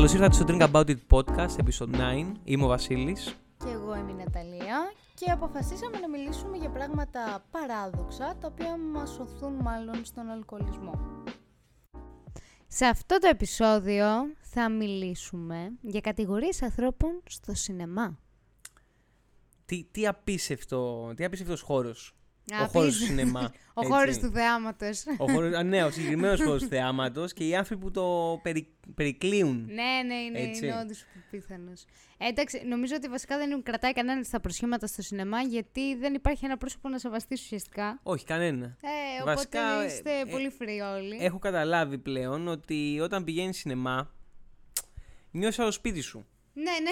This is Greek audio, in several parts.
Καλώς ήρθατε στο Drink About It Podcast, episode 9. Είμαι ο Βασίλης. Και εγώ είμαι η Ναταλία και αποφασίσαμε να μιλήσουμε για πράγματα παράδοξα τα οποία μας σωθούν μάλλον στον αλκοολισμό. Σε αυτό το επεισόδιο θα μιλήσουμε για κατηγορίες ανθρώπων στο σινεμά. Τι, τι απίστευτο, τι απίστευτος χώρος. Α, ο χώρος πεις- του σινεμά. Ο έτσι. χώρος του θεάματος. Ο χώρος, α, ναι, ο συγκεκριμένος χώρος του θεάματος και οι άνθρωποι που το περι, περικλείουν. ναι, ναι, είναι, Έτσι. είναι όντως πιθανός. Ε, εντάξει, νομίζω ότι βασικά δεν κρατάει κανένας τα προσχήματα στο σινεμά γιατί δεν υπάρχει ένα πρόσωπο να σεβαστείς ουσιαστικά. Όχι, κανένα. Ε, οπότε Βασικά, ε, είστε ε, πολύ free όλοι. Έχω καταλάβει πλέον ότι όταν πηγαίνεις σινεμά, νιώθεις σαν το σπίτι σου. Ναι, ναι.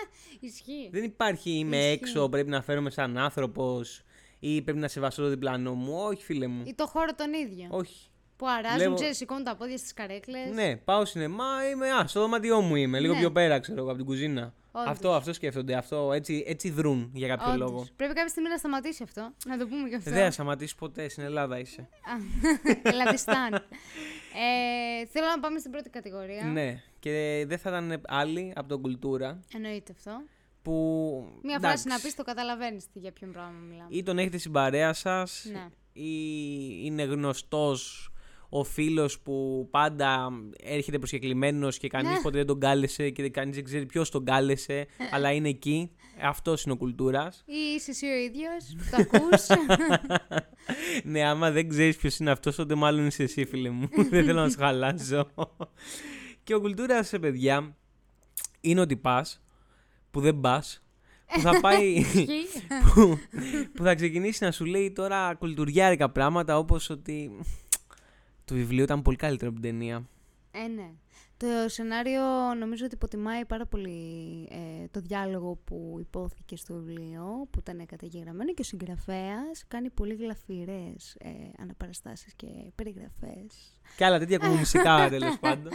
Ισχύει. Δεν υπάρχει είμαι Ισχύει. έξω, πρέπει να φέρομαι σαν άνθρωπος ή πρέπει να σεβαστώ το διπλανό μου. Όχι, φίλε μου. Ή το χώρο τον ίδιο. Όχι. Που αράζουν, Βλέπω- ξέρεις, σηκώνουν τα πόδια στις καρέκλες. Ναι, πάω σινεμά, είμαι α, στο δωμάτιό μου είμαι, λίγο Ναι. πιο πέρα, ξέρω εγώ, από την κουζίνα. Όντως. Αυτό, αυτό σκέφτονται, αυτό, έτσι, έτσι δρούν για κάποιο Όντως. λόγο. Πρέπει κάποια στιγμή να σταματήσει αυτό. Να το πούμε και αυτό. Δεν θα σταματήσει ποτέ, στην Ελλάδα είσαι. Α, Ελλαδιστάν. ε, θέλω να πάμε στην πρώτη κατηγορία. Ναι, και δεν θα ήταν άλλη από τον Κουλτούρα Εννοείται αυτό. Που. Μία εντάξει, φράση να πεις το καταλαβαίνεις για ποιον πράγμα μιλάμε. Ή τον έχετε στην παρέα σας, Ναι. ή είναι γνωστός ο φίλος που πάντα έρχεται προσκεκλημένος και κανείς Ναι. ποτέ δεν τον κάλεσε και κανείς δεν ξέρει ποιος τον κάλεσε, αλλά είναι εκεί. Αυτός είναι ο Κουλτούρας. Ή είσαι εσύ ο ίδιος που το ακούς. ναι, άμα δεν ξέρεις ποιος είναι αυτός, τότε μάλλον είσαι εσύ, φίλε μου. δεν θέλω να σου χαλάσω. και ο κουλτούρας σε παιδιά είναι ότι πα, που δεν πας, που θα πάει. Ισχύει. που, που θα ξεκινήσει να σου λέει τώρα κουλτουριάρικα πράγματα όπως ότι. Το βιβλίο ήταν πολύ καλύτερο από την ταινία. Ε, ναι. Το σενάριο νομίζω ότι υποτιμάει πάρα πολύ ε, το διάλογο που υπόθηκε στο βιβλίο, που ήταν καταγεγραμμένο και ο συγγραφέας κάνει πολύ γλαφυρές ε, αναπαραστάσεις και περιγραφές. Και άλλα τέτοια μουσικά τέλος πάντων.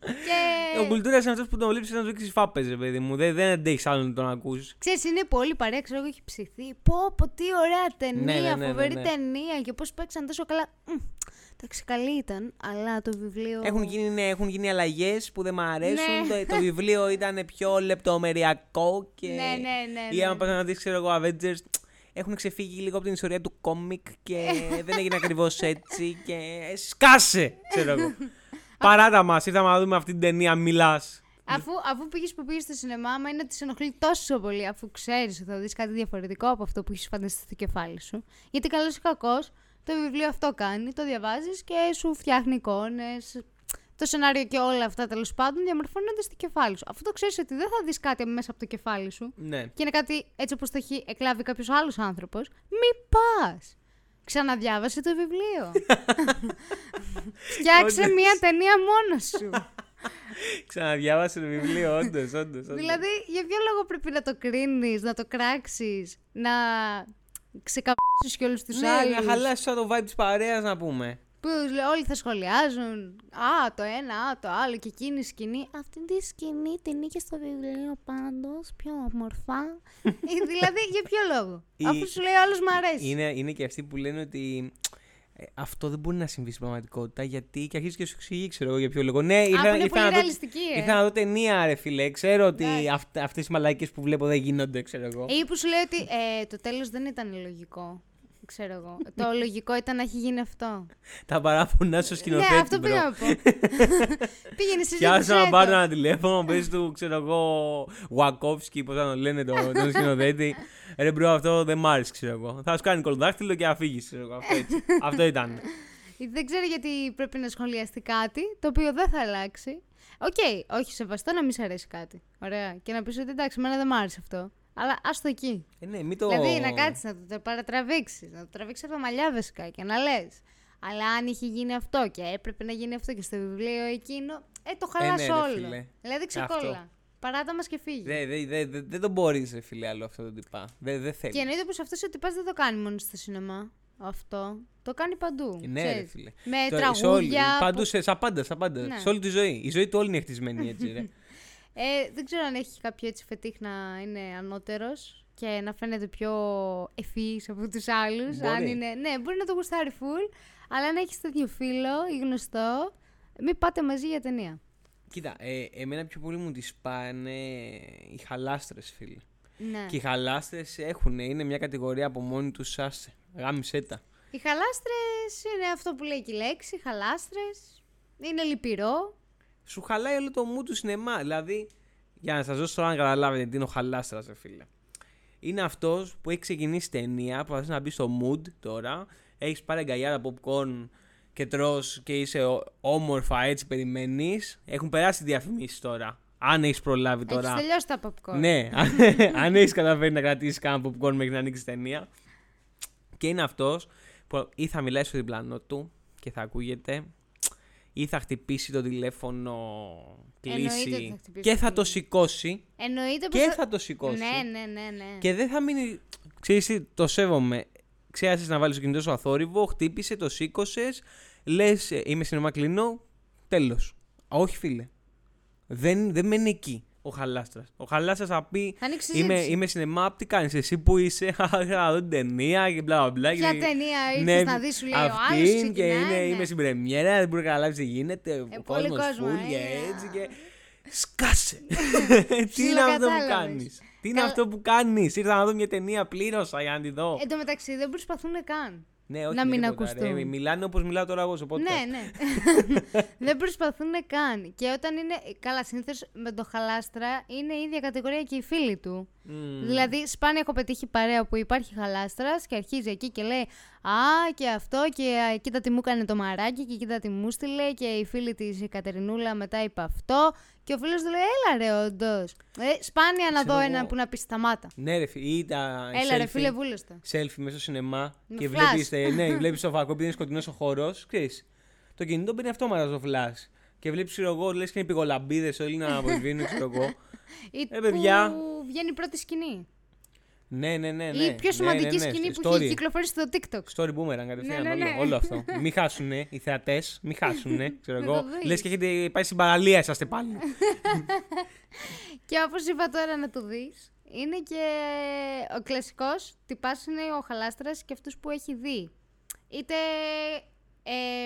και Ο κουλτούρας είναι αυτός που τον βλέπει να του ρίξει φάπες, ρε παιδί μου. Δεν, δεν αντέχεις άλλο να τον ακούσει. ξέρεις, είναι πολύ παρέα, ξέρω εγώ, έχει ψηθεί. Πω, πω, τι ωραία ταινία, Ναι, ναι, ναι, ναι, φοβερή ναι. ταινία και πώς παίξαν τόσο καλά. Μμ, Εντάξει, καλή ήταν, αλλά το βιβλίο... Έχουν γίνει, ναι, έχουν γίνει αλλαγές που δεν μ' αρέσουν. Ναι. Το, το βιβλίο ήταν πιο λεπτομεριακό και. Ναι, ναι, ναι. Ή ναι. άμα πας να δεις, ξέρω εγώ, Avengers, έχουν ξεφύγει λίγο από την ιστορία του κόμικ και δεν έγινε ακριβώς έτσι. Και ε, σκάσε, ξέρω εγώ. Παράτα μας, ήρθαμε να δούμε αυτή την ταινία, μιλάς. Αφού, αφού πήγες που πήγες στο σινεμά, άμα είναι ότι σε ενοχλεί τόσο πολύ, αφού ξέρεις ότι θα δεις κάτι διαφορετικό από αυτό που έχεις φανταστεί στο κεφάλι σου. Γιατί καλός ή κακός, το βιβλίο αυτό κάνει, το διαβάζεις και σου φτιάχνει εικόνες. Το σενάριο και όλα αυτά τέλος πάντων διαμορφώνονται στο κεφάλι σου. Αφού το ξέρεις ότι δεν θα δεις κάτι μέσα από το κεφάλι σου Ναι. και είναι κάτι έτσι όπως το έχει εκλάβει κάποιος άλλος άνθρωπος, μη πας. Ξαναδιάβασε το βιβλίο. Φτιάξε Όντως. μία ταινία μόνος σου. Ξαναδιάβασε το βιβλίο, όντως, όντως. Δηλαδή, για ποιο λόγο πρέπει να το κρίνεις, να το κράξεις, να ξεκαμπήσει κι όλου τους Ναι, άλλους. να χαλάσεις σαν το vibe της παρέας να πούμε. Που λέ- όλοι θα σχολιάζουν. Α, το ένα, α, το άλλο. Και εκείνη η σκηνή. Αυτή τη σκηνή την είχε στο βιβλίο πάντως. Πιο όμορφα. Ε, δηλαδή, για ποιο λόγο; Η- Αφού σου λέει ο άλλο μ' αρέσει. Είναι, είναι και αυτοί που λένε ότι ε, αυτό δεν μπορεί να συμβεί στην πραγματικότητα γιατί και αρχίζει και σου εξηγεί, ξέρω εγώ για ποιο λόγο. Ναι, Α, που ήρθα, είναι ήρθα πολύ να δω, ρεαλιστική, ε. ήρθα να δω ταινία, ρε φίλε. Ξέρω ότι Εντάξει. αυ, αυτές οι μαλακίε που βλέπω δεν γίνονται, ξέρω εγώ. Ή που σου λέει ότι ε, το τέλος δεν ήταν λογικό. Ξέρω εγώ. το λογικό ήταν να έχει γίνει αυτό. Τα παράπονα στο σκηνοθέτη. ναι, αυτό bro. πήγα να πω. Πήγαινε εσύ Πιάσα να πάρω ένα τηλέφωνο, πες του, ξέρω εγώ, Βακόφσκι, πώς θα τον λένε τον, τον σκηνοθέτη. Ρε bro, αυτό δεν μ' άρεσε, ξέρω εγώ. Θα σου κάνει κωλοδάχτυλο και να φύγεις, ξέρω εγώ. Αυτό, έτσι. αυτό ήταν. Δεν ξέρει γιατί πρέπει να σχολιαστεί κάτι το οποίο δεν θα αλλάξει. Οκ, όχι σεβαστό να μην σε αρέσει κάτι. Ωραία. Και να πεις ότι εντάξει, εμένα δεν μ' άρεσε αυτό. Αλλά άστο εκεί. Ε, ναι, μην το... Δηλαδή να κάτσεις να το, το παρατραβήξεις, να το τραβήξεις από τα μαλλιά βασικά και να λες. Αλλά αν είχε γίνει αυτό και έπρεπε να γίνει αυτό και στο βιβλίο εκείνο, ε, το χαλάς ναι, ρε, όλο. φίλε. Δηλαδή ξεκόλλα. Αυτό. Παράτα μας και φύγει. Δεν δε, δε, δε, δεν το μπορείς, ρε φίλε, άλλο αυτό το τυπά. Δεν δε θέλεις. Και εννοείται πως αυτός ο τυπάς δεν το κάνει μόνος στο σινεμά. Αυτό. Το κάνει παντού. Ναι, ρε ξέρεις. φίλε. Με Τώρα, σε όλη- τραγούδια. Παντού, που- σε, σαν πάντα, σαν πάντα. Ναι. Σε όλη τη ζωή. Η ζωή του όλη είναι χτισμένη έτσι, ρε. Ε, δεν ξέρω αν έχει κάποιο έτσι φετίχ να είναι ανώτερος και να φαίνεται πιο ευφύης από τους άλλους. Μπορεί. Αν είναι, ναι, μπορεί να το γουστάρει full, αλλά αν έχεις τέτοιο φίλο ή γνωστό, Μην πάτε μαζί για ταινία. Κοίτα, ε, εμένα πιο πολύ μου τις πάνε οι χαλάστρες, φίλε. Ναι. Και οι χαλάστρες έχουν, είναι μια κατηγορία από μόνοι τους, άσε. Γάμισέ τα. Οι χαλάστρες είναι αυτό που λέει και η λέξη, χαλάστρες. Είναι λυπηρό. Σου χαλάει όλο το μου του σινεμά. Δηλαδή, για να σας δώσω τώρα να καταλάβετε τι είναι ο χαλάστρας, φίλε. Είναι αυτός που έχει ξεκινήσει ταινία, που να μπεις στο mood τώρα. Έχεις πάρει αγκαλιάρα popcorn και τρως και είσαι ο- όμορφα έτσι περιμένεις. Έχουν περάσει διαφημίσεις τώρα. Αν έχεις προλάβει τώρα. Έχεις τελειώσει τα popcorn. Ναι, αν, αν έχεις καταφέρει να κρατήσεις κάνα popcorn μέχρι να ανοίξεις ταινία. Και είναι αυτός που ή θα μιλάει στο διπλανό του και θα ακούγεται, ή θα χτυπήσει το τηλέφωνο, Εννοείται ότι κλείσει θα χτυπήσει και το θα το τηλέφωνο. σηκώσει. Εννοείται πως Και θα το σηκώσει. Ναι, ναι, ναι, ναι. Και δεν θα μείνει. Ξέρεις τι, το σέβομαι. Ξέρασε να βάλεις το κινητό σου αθόρυβο, χτύπησε, το σήκωσες, λες, είμαι σινεμά κλείνω, τέλος. Όχι, φίλε. Δεν, δεν μένει εκεί ο χαλάστρας. Ο χαλάστρας θα πει. Θα ανοίξεις Είμαι, συζήτηση. είμαι σινεμά, τι κάνεις εσύ που είσαι, θα δω την ταινία και μπλα μπλα. Ποια και- ταινία Ναι, ήρθες να δεις, σου λέει ο άλλος, αυτήν και ξεκινάει, είναι, ναι. είμαι στην πρεμιέρα, δεν μπορεί να καταλάβεις τι γίνεται. ο πολύ κόσμος κόσμο, full και ε. έτσι και. Σκάσε! τι είναι αυτό που Ψιλοκατάλαβες. κάνεις; Τι είναι Καλά. αυτό που κάνεις; Ήρθα να δω μια ταινία, πλήρωσα για να τη δω. Εν τω μεταξύ δεν προσπαθούν καν. Ναι, όχι να με μην τίποτα, ακουστούν. ρε. Μιλάνε όπως μιλάω τώρα εγώ στο podcast. Ναι, ναι. δεν προσπαθούν καν. Και όταν είναι. Καλά, συνήθως με το χαλάστρα είναι η ίδια κατηγορία και οι φίλοι του. Μμμ. Δηλαδή, σπάνια έχω πετύχει παρέα που υπάρχει χαλάστρας και αρχίζει εκεί και λέει Α, και αυτό, και α, κοίτα τι μου έκανε το μαράκι, και κοίτα τι μου στείλε, και η φίλη της Κατερινούλα μετά είπε αυτό. Και ο φίλος του λέει Έλα ρε, όντως. Ε, σπάνια να Ξέρω δω εγώ. έναν που να πει σταμάτα. Ναι, ρε, φίλε, ή τα Έλα, ρε, selfie- φίλε, βούλωστο. selfie μέσα στο σινεμά Με και flash. βλέπεις ναι, βλέπεις το φακό επειδή είναι σκοτεινός ο χώρο. Το κινητό μπαίνει αυτόματα στο flash. Και βλέπεις, ξέρω εγώ, λες και είναι πηγολαμπίδες όλοι να αποσβήνουν, ξέρω εγώ. Ή Ε, παιδιά. που βγαίνει η πρώτη σκηνή. Ναι, ναι, ναι. ναι. Ή η πιο Ναι, σημαντική ναι, ναι, σκηνή που story. έχει κυκλοφορήσει στο TikTok. Story boomerang κατευθείαν Ναι, ναι, ναι. Όλο, όλο αυτό. μην χάσουν οι θεατές, μην χάσουν. ξέρω Να εγώ. το δεις. Λες και έχετε πάει στην παραλία, είσαστε πάλι. Και όπως είπα τώρα να το δεις, είναι και ο κλασικός τυπάς είναι ο χαλάστρας και αυτούς που έχει δει. Είτε,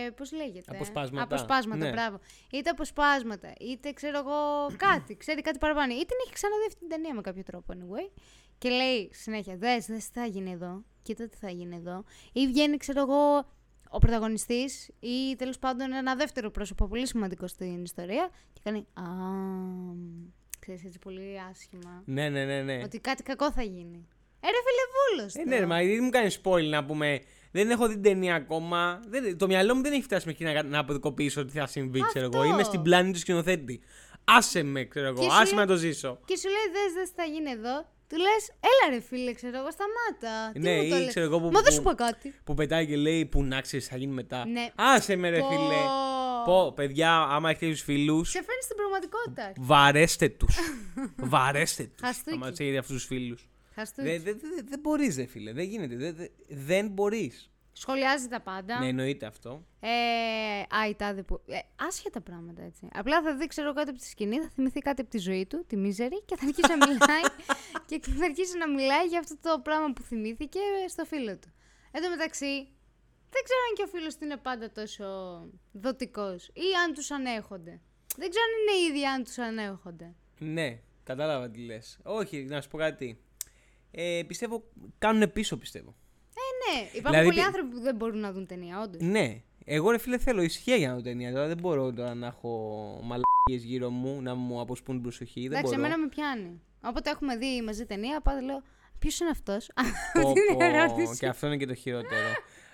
ε, πώς λέγεται; Αποσπάσματα. Αποσπάσματα, Ναι. μπράβο. Είτε αποσπάσματα, είτε ξέρω εγώ κάτι, ξέρει κάτι παραπάνω. Είτε την έχει ξαναδεί αυτή την ταινία με κάποιο τρόπο, anyway. Και λέει συνέχεια, δες, δες τι θα γίνει εδώ, κοίτα τι θα γίνει εδώ. Ή βγαίνει, ξέρω εγώ, ο πρωταγωνιστής ή τέλος πάντων ένα δεύτερο πρόσωπο πολύ σημαντικό στην ιστορία και κάνει «Α, ξέρεις έτσι πολύ άσχημα, ναι, ναι, ναι. ναι. ότι κάτι κακό θα γίνει». Ε, ρε φίλε βούλος. Ε, ναι, ρε, μα γιατί μου κάνεις spoil να πούμε. Δεν έχω δει την ταινία ακόμα. Δεν, το μυαλό μου δεν έχει φτάσει μέχρι να, να αποδικοποιήσω ότι θα συμβεί, ξέρω εγώ. Αυτό. Είμαι στην πλάνη του σκηνοθέτη. Άσε με, ξέρω εγώ. Και σου Άσε με λέει- να το ζήσω. Και σου λέει δες, δες τι θα γίνει εδώ. Του λες, έλα ρε φίλε, ξέρω εγώ, σταμάτα. Τι Ναι, μου το ή λες; ξέρω εγώ που- Μα δεν που- σου είπα κάτι. Που πετάει και λέει που να ξέρεις θα γίνει μετά. Ναι. Άσε με, ρε Πω. φίλε. Πω, παιδιά, άμα έχετε τους φίλους, Σε φέρνει στην πραγματικότητα. βαρέστε τους. βαρέστε τους. Χαστούκι. Άμα του έχετε αυτούς τους φίλους. Χαστούκι. Δεν δε, δε, δεν μπορείς, ρε φίλε. Δεν γίνεται. Δεν, δεν, δεν μπορείς. Σχολιάζει τα πάντα. Ναι, εννοείται αυτό. Ε, α, η τάδε που. Ε, άσχετα πράγματα έτσι. Απλά θα δει, ξέρω κάτι από τη σκηνή, θα θυμηθεί κάτι από τη ζωή του, τη μίζερη, και θα αρχίσει να μιλάει. και θα αρχίσει να μιλάει για αυτό το πράγμα που θυμήθηκε στο φίλο του. Εν τω μεταξύ, δεν ξέρω αν και ο φίλος του είναι πάντα τόσο δοτικός ή αν τους ανέχονται. Δεν ξέρω αν είναι οι ίδιοι αν τους ανέχονται. Ναι, κατάλαβα τι λες. Όχι, να σου πω κάτι. Ε, πιστεύω κάνουν πίσω, πιστεύω. Ε, ναι, υπάρχουν Δηλαδή, πολλοί τι- άνθρωποι που δεν μπορούν να δουν ταινία, όντως. Ναι. Εγώ ρε φίλε θέλω ησυχία για να δω ταινία. Τώρα δεν μπορώ τώρα να έχω μαλακίες γύρω μου να μου αποσπούν την προσοχή. Δεν Εντάξει, μπορώ. εμένα με πιάνει. Όποτε έχουμε δει μαζί ταινία, πάντα λέω Ποιος είναι αυτός; Πω, Αυτή είναι η πω, ερώτηση. και αυτό είναι και το χειρότερο.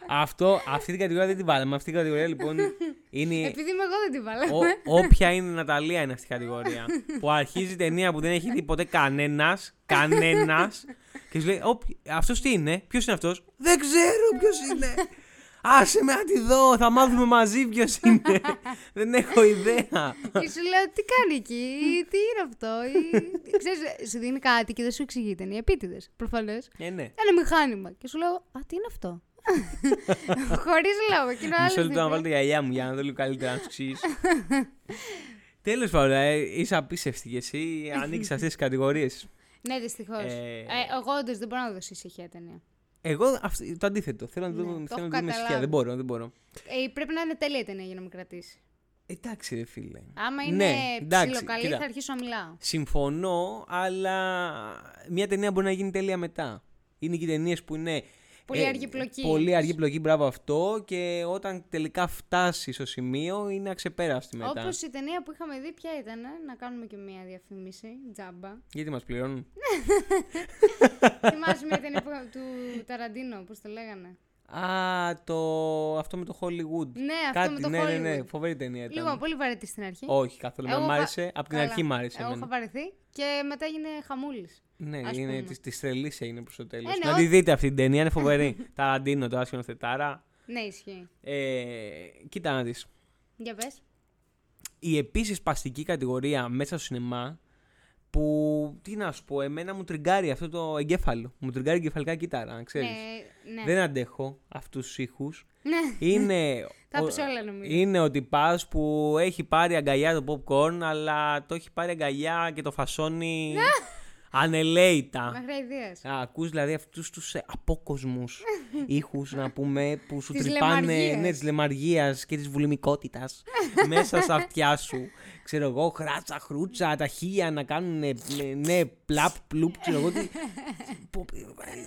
αυτό, αυτή την κατηγορία δεν την βάλαμε. Αυτή την κατηγορία λοιπόν είναι. Επειδή είμαι εγώ δεν την βάλα. Ό, όποια είναι η Ναταλία είναι αυτή η κατηγορία. που αρχίζει η ταινία που δεν έχει δει ποτέ κανένας. Κανένας. Και σου λέει: Αυτός τι είναι, ποιος είναι αυτός; Δεν ξέρω ποιος είναι. Άσε με να τη δω, θα μάθουμε μαζί ποιος είναι. δεν έχω ιδέα. και σου λέω τι κάνει εκεί, ή τι είναι αυτό. Ή... Ξέρεις, σου δίνει κάτι και δεν σου εξηγεί η ταινία. Επίτηδες, προφανώς. Ε, ναι. Ένα μηχάνημα. Και σου λέω Α, τι είναι αυτό; Χωρίς λόγο. Και είναι ο Μισό άλλος λεπτό να δίπλα. βάλω τα γυαλιά μου για να δω λίγο καλύτερα να σου εξηγήσω. Τέλος πάντων, ε, είσαι απίστευτη και εσύ ανήκεις σε αυτές τις κατηγορίες. Ναι, δυστυχώς. Ε, εγώ όντως δεν μπορώ να δώσω ησυχία ταινία. Εγώ αυ- το αντίθετο. Θέλω να Ναι, δω το θέλω έχω να δούμε ησυχία. καταλάβει. Δεν μπορώ, δεν μπορώ. Ε, πρέπει να είναι τέλεια η ταινία για να με κρατήσει. Εντάξει, ρε φίλε. Άμα είναι Ναι, εντάξει, ψιλοκαλή, κοίτα. θα αρχίσω να μιλάω. Συμφωνώ, αλλά μια ταινία μπορεί να γίνει τέλεια μετά. Είναι και οι ταινίες που είναι. Πολύ αργή πλοκή. Πολύ αργή πλοκή, μπράβο αυτό. Και όταν τελικά φτάσει στο σημείο είναι αξεπέραστη μετά. Όπως η ταινία που είχαμε δει, ποια ήταν, να κάνουμε και μία διαφήμιση. Τζάμπα. Γιατί μας πληρώνουν; Θυμάσαι μια ταινία που, του Ταραντίνο, πώς το λέγανε; Α, το... αυτό με το Hollywood. Ναι, αυτό Κάτι, με το ναι, ναι, ναι, Hollywood. φοβερή ταινία ήταν. Λίγο πολύ βαρετή στην αρχή. Όχι καθόλου. Εγώ Μ' βα- άρεσε. Από την Καλά. αρχή μ' άρεσε. Εγώ εμένα. είχα βαρεθεί και μετά έγινε χαμούλης. Ναι, ας είναι πούμε. της της τρελή έγινε προς το τέλος. Ε, ναι, να τη ό- δείτε αυτή την ταινία, είναι φοβερή. Ταραντίνο, το άσχημο θετάρα. Ναι, ισχύει. Ε, κοίτα να δεις. Για πες. Η επίσης παστική κατηγορία μέσα στο σινεμά που, τι να σου πω, εμένα μου τριγκάρει αυτό το εγκέφαλο. Μου τριγκάρει εγκεφαλικά κύτταρα, ξέρεις. Ναι, ναι. Δεν αντέχω αυτούς τους ήχους. ναι. Είναι, Τα ο- πεις όλα νομίζω. είναι ο τυπάς που έχει πάρει αγκαλιά το popcorn, αλλά το έχει πάρει αγκαλιά και το φασώνει ανελαίητα. Μέχρι αηδίας. Α, ακούς δηλαδή αυτούς τους ε, απόκοσμους ήχους να πούμε που σου Της τρυπάνε λεμαργίας. ναι, της λεμαργίας και της βουλημικότητας μέσα στα αυτιά σου. Ξέρω εγώ, χράτσα, χρούτσα, τα χίλια να κάνουν ε, ναι, πλαπ, πλουπ, ξέρω εγώ. τι- που-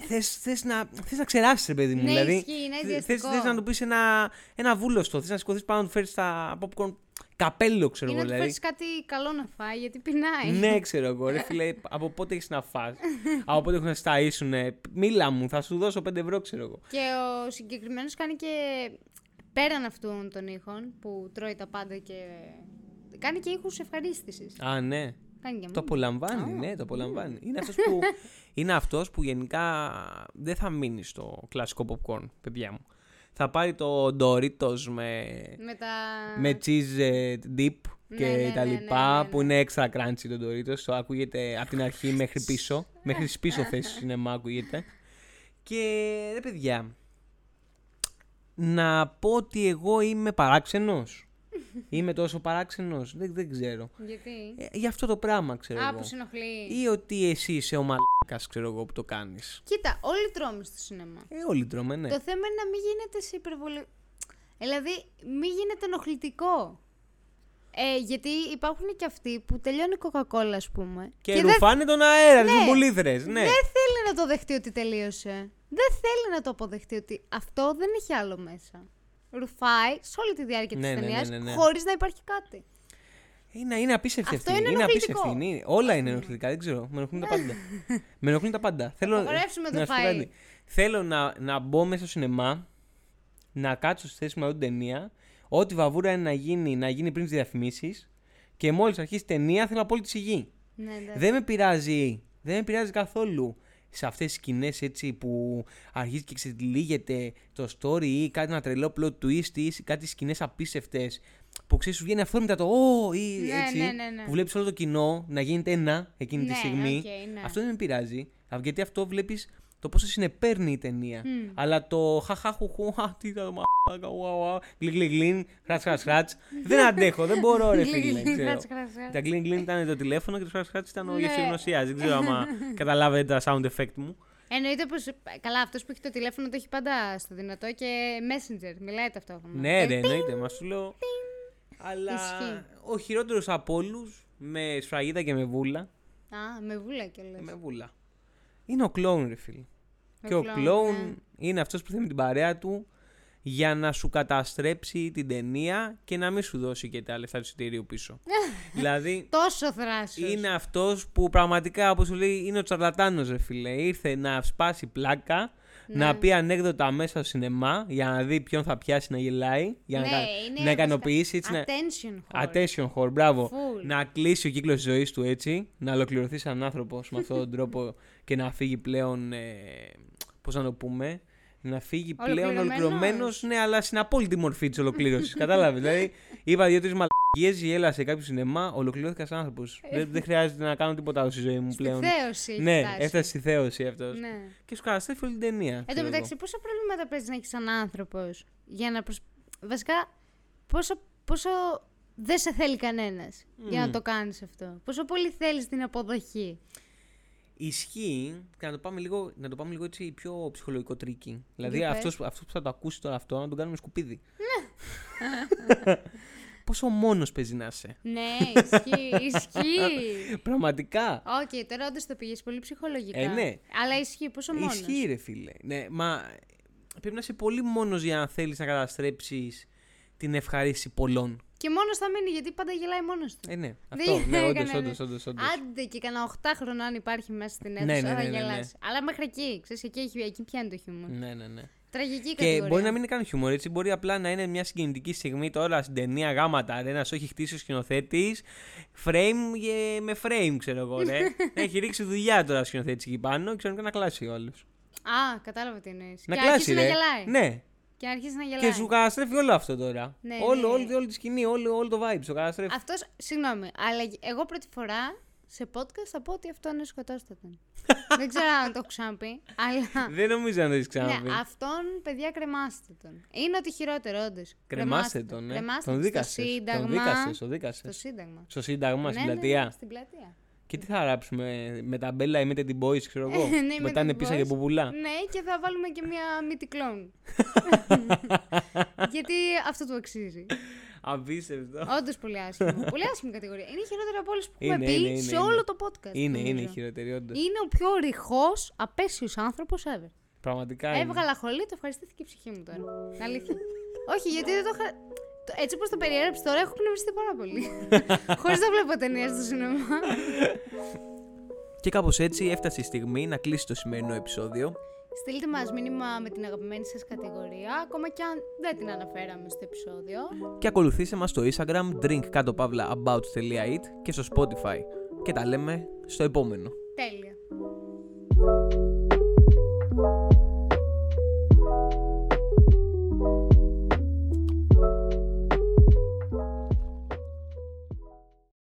θες, θες, να, θες να ξεράσεις ρε παιδί μου. Ναι, δηλαδή, ισχύει, είναι θες, ιδιαστικό. θες να του πεις ένα, ένα βούλωστο, θες να σηκωθείς πάνω να του φέρεις τα popcorn καπέλο, ξέρω Ή εγώ. να του Δηλαδή. φέρεις κάτι καλό να φάει, γιατί πεινάει. Ναι, ξέρω εγώ. Ρε φίλε, από πότε έχεις να φας; Από πότε έχουν να σταΐσουν. Μίλα μου, θα σου δώσω 5 ευρώ, ξέρω εγώ. Και ο συγκεκριμένος κάνει και πέραν αυτών των ήχων που τρώει τα πάντα και κάνει και ήχους ευχαρίστησης. Α, ναι. Κάνει και Το μου. απολαμβάνει, ναι, το απολαμβάνει. Είναι αυτός που, είναι αυτός που γενικά δεν θα μείνει στο κλασικό popcorn, παιδιά μου. Θα πάρει το Doritos με, Με τα... με cheese ε, dip και Ναι, ναι, τα ναι, λοιπά, ναι, ναι, που είναι extra crunchy το Doritos. Το ακούγεται από την αρχή μέχρι πίσω. μέχρι τις πίσω θέσεις του σινεμά ακούγεται. Και ρε παιδιά, να πω ότι εγώ είμαι παράξενος. Είμαι τόσο παράξενος. Δεν, δεν ξέρω. Γιατί... Ε, για αυτό το πράγμα ξέρω Α, εγώ. που σε ενοχλεί. Ή ότι εσύ είσαι ο μαλάκας, ξέρω εγώ, που το κάνεις. Κοίτα, όλοι τρώμε στο σινεμά. Ε, όλοι τρώμε, ναι. Το θέμα είναι να μην γίνεται σε υπερβολή. Δηλαδή, μην γίνεται ενοχλητικό. Ε, γιατί υπάρχουν και αυτοί που τελειώνει η Coca-Cola, ας πούμε. Και, δεν ρουφάνε τον αέρα, τις Ναι. μπουλήθρες, ναι. Δεν θέλει να το δεχτεί ότι τελείωσε. Δεν θέλει να το αποδεχτεί ότι αυτό δεν έχει άλλο μέσα. Ρουφάει σε όλη τη διάρκεια Ναι, της ναι, ταινίας ναι, ναι, ναι. χωρίς να υπάρχει κάτι. Είναι, είναι απίστευτη Αυτό ευθύνη. είναι απίστευτη ενοχλητικό. ευθύνη. Όλα είναι ενοχλητικά, δεν ξέρω. Με ενοχλούν τα πάντα. με ενοχλούν τα πάντα. Θέλω, απαγορεύσουμε το να σου πω φαΐ. κάτι. Θέλω να, να μπω μέσα στο σινεμά, να κάτσω στη θέση μου με την ταινία, ό,τι βαβούρα είναι να γίνει, να γίνει πριν τις διαφημίσεις και μόλις αρχίσει η ταινία θέλω απόλυτη σιγή. Ναι, ναι. Δεν με πειράζει, δεν με πειράζει καθόλου σε αυτές τις σκηνές έτσι που αρχίζει και ξετυλίγεται το story ή κάτι ένα τρελό plot twist ή κάτι σκηνές απίστευτες που ξέρεις σου βγαίνει αυθόρμητα το «Ω» ή Ναι, έτσι ναι, ναι, ναι. που βλέπεις όλο το κοινό να γίνεται ένα εκείνη τη Ναι, στιγμή. οκ, ναι. Αυτό δεν με πειράζει Α, γιατί αυτό βλέπεις το πόσο συνεπέρνει η ταινία. Αλλά το χαχαχουχου, α, τι ήταν το μαλάκα, ουα, ουα, γκλιν γκλιν γκλιν, χράτς χράτς χράτς. δεν αντέχω, δεν μπορώ ρε Γκλιν, φίλε, γκλιν, ξέρω. χράτς, χράτς, χράτς. Τα γκλιν γκλιν ήταν το τηλέφωνο και το χράτς χράτς ήταν ο Ναι. γευσηγνωσίας. Δεν ξέρω άμα καταλάβετε τα sound effect μου. Εννοείται πως, καλά, αυτός που έχει το τηλέφωνο το έχει πάντα στο δυνατό και messenger, μιλάει ταυτόχρονα. Ναι, Ε, ρε, εννοείται, μα σου λέω. Αλλά Ισχύει. ο χειρότερος από όλους, με σφραγίδα και με βούλα. Α, με βούλα κιόλας. Με βούλα. Είναι ο κλόουν, ρε φίλε. Ο και ο κλόουν, κλόουν ναι. είναι αυτός που θέλει την παρέα του για να σου καταστρέψει την ταινία και να μην σου δώσει και τα λεφτά του εισιτηρίου πίσω. δηλαδή, Τόσο θράσος. είναι αυτός που πραγματικά, όπως σου λέει, είναι ο τσαρλατάνος, ρε φίλε. Ήρθε να σπάσει πλάκα, Ναι. να πει ανέκδοτα μέσα στο σινεμά για να δει ποιον θα πιάσει να γελάει, για Ναι, να, είναι να ικανοποιήσει έτσι. να- Attention hall. Attention whore, μπράβο. Full. Να κλείσει ο κύκλος της ζωής του έτσι, να ολοκληρωθεί σαν άνθρωπος με αυτόν τον τρόπο και να φύγει πλέον. Ε, Πώς να το πούμε, να φύγει πλέον Ολοκληρωμένος. ολοκληρωμένος, ναι, αλλά στην απόλυτη μορφή της ολοκλήρωσης. Κατάλαβες. Δηλαδή, είπα δύο-τρει μαλακίες, γέλα σε κάποιο σινεμά, ολοκληρώθηκας σαν άνθρωπο. δεν, δεν χρειάζεται να κάνω τίποτα άλλο στη ζωή μου Στη πλέον. θέωση έχει Ναι, φτάσει. έφτασε στη θέωση αυτός. Ναι. Και σου καταστρέφει όλη την ταινία. Εν τω ξέρω μεταξύ, εγώ. πόσα προβλήματα παίζει να έχεις σαν άνθρωπος για να προσ... Βασικά, πόσο, πόσο δεν σε θέλει κανένας για να το κάνεις αυτό. Πόσο πολύ θέλεις την αποδοχή. Ισχύει, και να το πάμε λίγο, να το πάμε λίγο έτσι πιο ψυχολογικό tricky. Δηλαδή Για πες. αυτός, που- αυτός που θα το ακούσει τώρα αυτό, να τον κάνουμε σκουπίδι. πόσο μόνος παίζει να είσαι. Ναι, ισχύει, ισχύει. Πραγματικά. Οκ, τώρα όντως το πήγε πολύ ψυχολογικά. Ε, ναι. Αλλά ισχύει, πόσο μόνος; Ισχύει, ρε φίλε. Ναι, μα πρέπει να είσαι πολύ μόνος για να θέλεις να καταστρέψεις την ευχαρίστηση πολλών. Και μόνος θα μείνει γιατί πάντα γελάει μόνος του. Ε, ναι, Δεν αυτό. ναι, όντως, έκανε, όντως, ναι. όντως. Άντε και κανένα 8 χρονών αν υπάρχει μέσα στην αίθουσα, Ναι, ναι, θα ναι, ναι, ναι. γελάσει. Αλλά μέχρι εκεί, ξέρεις, εκεί, έχει- εκεί πιάνει το χιούμορ. Ναι, ναι, ναι. Τραγική Και κατηγορία. μπορεί να μην είναι καν χιούμορ, έτσι. Μπορεί απλά να είναι μια συγκινητική στιγμή τώρα στην ταινία γάματα. Ένας όχι χτίσει ο σκηνοθέτης. Frame και με frame, ξέρω εγώ, ρε. έχει ρίξει δουλειά τώρα ο σκηνοθέτης εκεί πάνω και ξέρω να κλάσει ο άλλο. Α, κατάλαβα τι εννοείς. Να και κλάσει, αρχίσει ρε. να γελάει. Ναι. Και αρχίσει να γελάει. Και σου καταστρέφει όλο αυτό τώρα. Ναι, όλο, ναι. όλη, όλη τη σκηνή, όλο, όλο το vibe σου καταστρέφει. Αυτός, συγγνώμη, αλλά εγώ πρώτη φορά σε podcast θα πω ότι αυτόν σκοτώσταταν. Δεν ξέρω αν το έχω ξαναπεί, αλλά. Δεν νομίζω να το έχεις ξαναπεί. Ναι, αυτόν, παιδιά, κρεμάστε τον. Είναι ότι χειρότερο, όντως. Κρεμάστε τον, ναι. Κρεμάστε Τον τον δίκασες. στο Τον Σύνταγμα. δίκασες, το Στο δίκασε. Σύνταγμα. Στο Σύνταγμα, στην Ναι, ναι, πλατεία. ναι, στην πλατεία. Και τι θα γράψουμε, με τα μπέλα ή με την boys, ξέρω εγώ; Ναι, με Μετά είναι την πίσω Boys. και πουπουλά. Ναι, και θα βάλουμε και μία μύτη κλόουν. Γιατί αυτό του αξίζει. Απίστευτο. Όντως πολύ άσχημο. πολύ άσχημη κατηγορία. Είναι η χειρότερη από όλες που έχουμε Είναι, πει είναι, είναι, σε είναι. όλο το podcast. Είναι, είναι η νομίζω. χειροτερή, όντως. Είναι ο πιο ρηχός, απέσιος άνθρωπος ever. Πραγματικά είναι. Έβγαλα χολή, το ευχαριστήθηκε η ψυχή μου τώρα. Αλήθεια. Όχι, γιατί δεν το είχα. Το- Έτσι όπω το περιέγραψε τώρα, έχω πνευριστεί πάρα πολύ. Χωρίς να βλέπω ταινία στο σινεμά. Και κάπως έτσι έφτασε η στιγμή να κλείσει το σημερινό επεισόδιο. Στείλτε μας μήνυμα με την αγαπημένη σας κατηγορία, ακόμα και αν δεν την αναφέραμε στο επεισόδιο. Και ακολουθήστε μας στο Instagram drink κάτω παύλα about.it και στο Spotify. Και τα λέμε στο επόμενο. Τέλεια.